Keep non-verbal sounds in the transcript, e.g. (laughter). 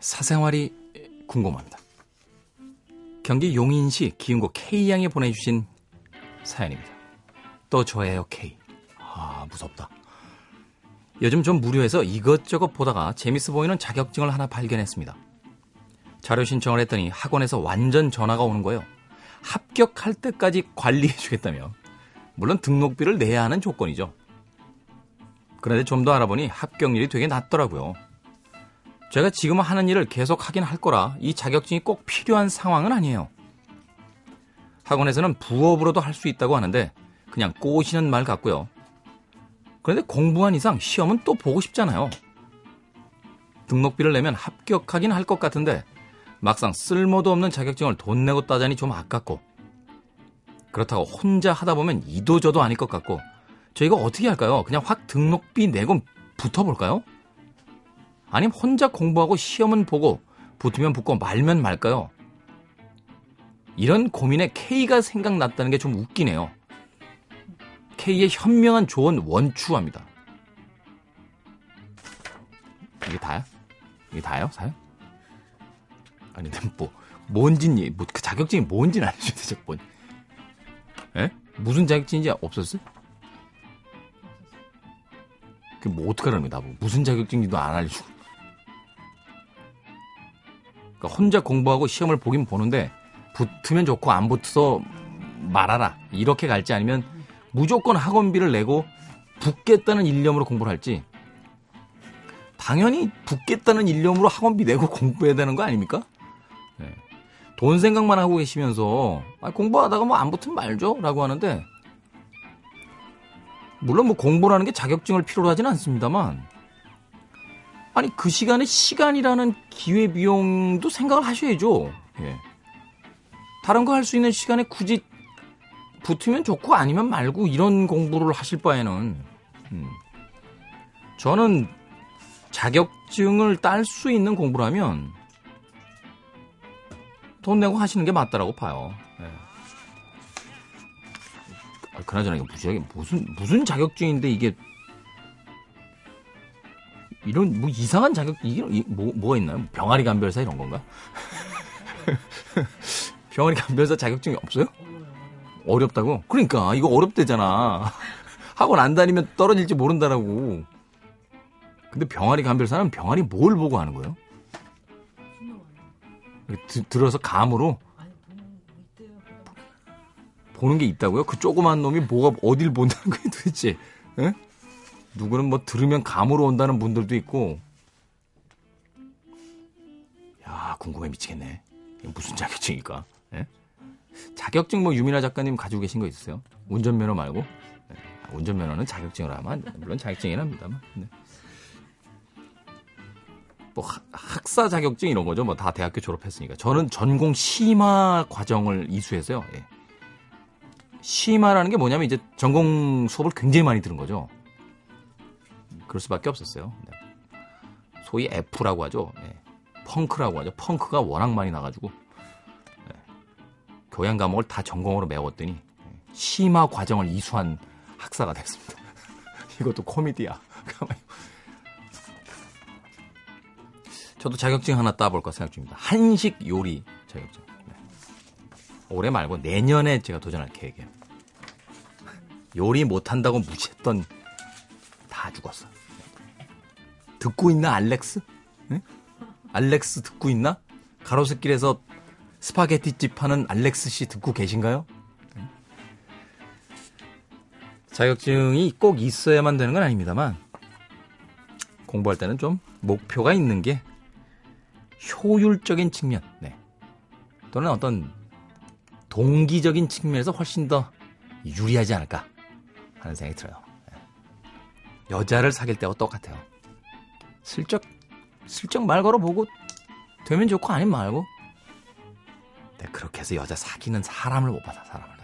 사생활이 궁금합니다. 경기 용인시 기흥구 K양에 보내주신 사연입니다. 또 저예요, K. 아, 무섭다. 요즘 좀 무료해서 이것저것 보다가 재밌어 보이는 자격증을 하나 발견했습니다. 자료 신청을 했더니 학원에서 완전 전화가 오는 거예요. 합격할 때까지 관리해 주겠다며. 물론 등록비를 내야 하는 조건이죠. 그런데 좀 더 알아보니 합격률이 되게 낮더라고요. 제가 지금 하는 일을 계속 하긴 할 거라 이 자격증이 꼭 필요한 상황은 아니에요. 학원에서는 부업으로도 할 수 있다고 하는데 그냥 꼬시는 말 같고요. 그런데 공부한 이상 시험은 또 보고 싶잖아요. 등록비를 내면 합격하긴 할 것 같은데 막상 쓸모도 없는 자격증을 돈 내고 따자니 좀 아깝고 그렇다고 혼자 하다 보면 이도저도 아닐 것 같고 저희가 어떻게 할까요? 그냥 확 등록비 내고 붙어볼까요? 아니면 혼자 공부하고 시험은 보고 붙으면 붙고 말면 말까요? 이런 고민에 K가 생각났다는 게 좀 웃기네요. K의 현명한 조언 원추합니다. 이게 다야? 이게 다요? 사요? 아니, 뭐, 뭔지, 뭐, 그 자격증이 알려줘야 되죠, 뭔. 에? 무슨 자격증인지 없었어요? 그뭐 어떡하라는 거야, 나보고. 무슨 자격증인지도 안 알려주고. 그러니까 혼자 공부하고 시험을 보긴 보는데, 붙으면 좋고, 안 붙어서 말아라. 이렇게 갈지 아니면, 무조건 학원비를 내고, 붙겠다는 일념으로 공부를 할지, 당연히 붙겠다는 일념으로 학원비 내고 (laughs) 공부해야 되는 거 아닙니까? 네. 돈 생각만 하고 계시면서 아, 공부하다가 뭐 안 붙으면 말죠 라고 하는데 물론 뭐 공부라는 게 자격증을 필요로 하지는 않습니다만 아니 그 시간에 시간이라는 기회 비용도 생각을 하셔야죠. 예. 다른 거 할 수 있는 시간에 굳이 붙으면 좋고 아니면 말고 이런 공부를 하실 바에는 음. 저는 자격증을 딸 수 있는 공부라면 돈 내고 하시는 게 맞다라고 봐요. 네. 아, 그나저나 무지하게 무슨 무슨 자격증인데 이게 이런 뭐 이상한 자격 이게 뭐 뭐가 있나요? 병아리 감별사 이런 건가? (laughs) 병아리 감별사 자격증이 없어요? 어렵다고? 그러니까 이거 어렵대잖아. 학원 안 다니면 떨어질지 모른다라고. 근데 병아리 감별사는 병아리 뭘 보고 하는 거예요? 드, 들어서 감으로 보는 게 있다고요? 그 조그만 놈이 뭐가 어딜 본다는 거예요 도대체? 에? 누구는 뭐 들으면 감으로 온다는 분들도 있고 야 궁금해 미치겠네 무슨 자격증일까? 에? 자격증 뭐 유민아 작가님 가지고 계신 거 있으세요? 운전면허 말고 네. 운전면허는 자격증을 하면 물론 자격증이랍니다만 네. 뭐 학사 자격증 이런 거죠. 뭐 다 대학교 졸업했으니까. 저는 전공 심화 과정을 이수해서요. 예. 심화라는 게 뭐냐면 이제 전공 수업을 굉장히 많이 들은 거죠. 그럴 수밖에 없었어요. 네. 소위 F라고 하죠. 예. 펑크라고 하죠. 펑크가 워낙 많이 나가지고 예. 교양 과목을 다 전공으로 메웠더니 예. 심화 과정을 이수한 학사가 됐습니다. (laughs) 이것도 코미디야. (laughs) 저도 자격증 하나 따볼까 생각 중입니다. 한식 요리 자격증. 네. 올해 말고 내년에 제가 도전할 계획이에요. (laughs) 요리 못한다고 무시했던 다 죽었어. 듣고 있나 알렉스? 네? 알렉스 듣고 있나? 가로수길에서 스파게티 집 하는 알렉스 씨 듣고 계신가요? 네. 자격증이 꼭 있어야만 되는 건 아닙니다만 공부할 때는 좀 목표가 있는 게 효율적인 측면, 네. 또는 어떤 동기적인 측면에서 훨씬 더 유리하지 않을까 하는 생각이 들어요. 네. 여자를 사귈 때와 똑같아요. 슬쩍, 슬쩍 말 걸어보고 되면 좋고 아니면 말고. 네, 그렇게 해서 여자 사귀는 사람을 못 받아, 사람을.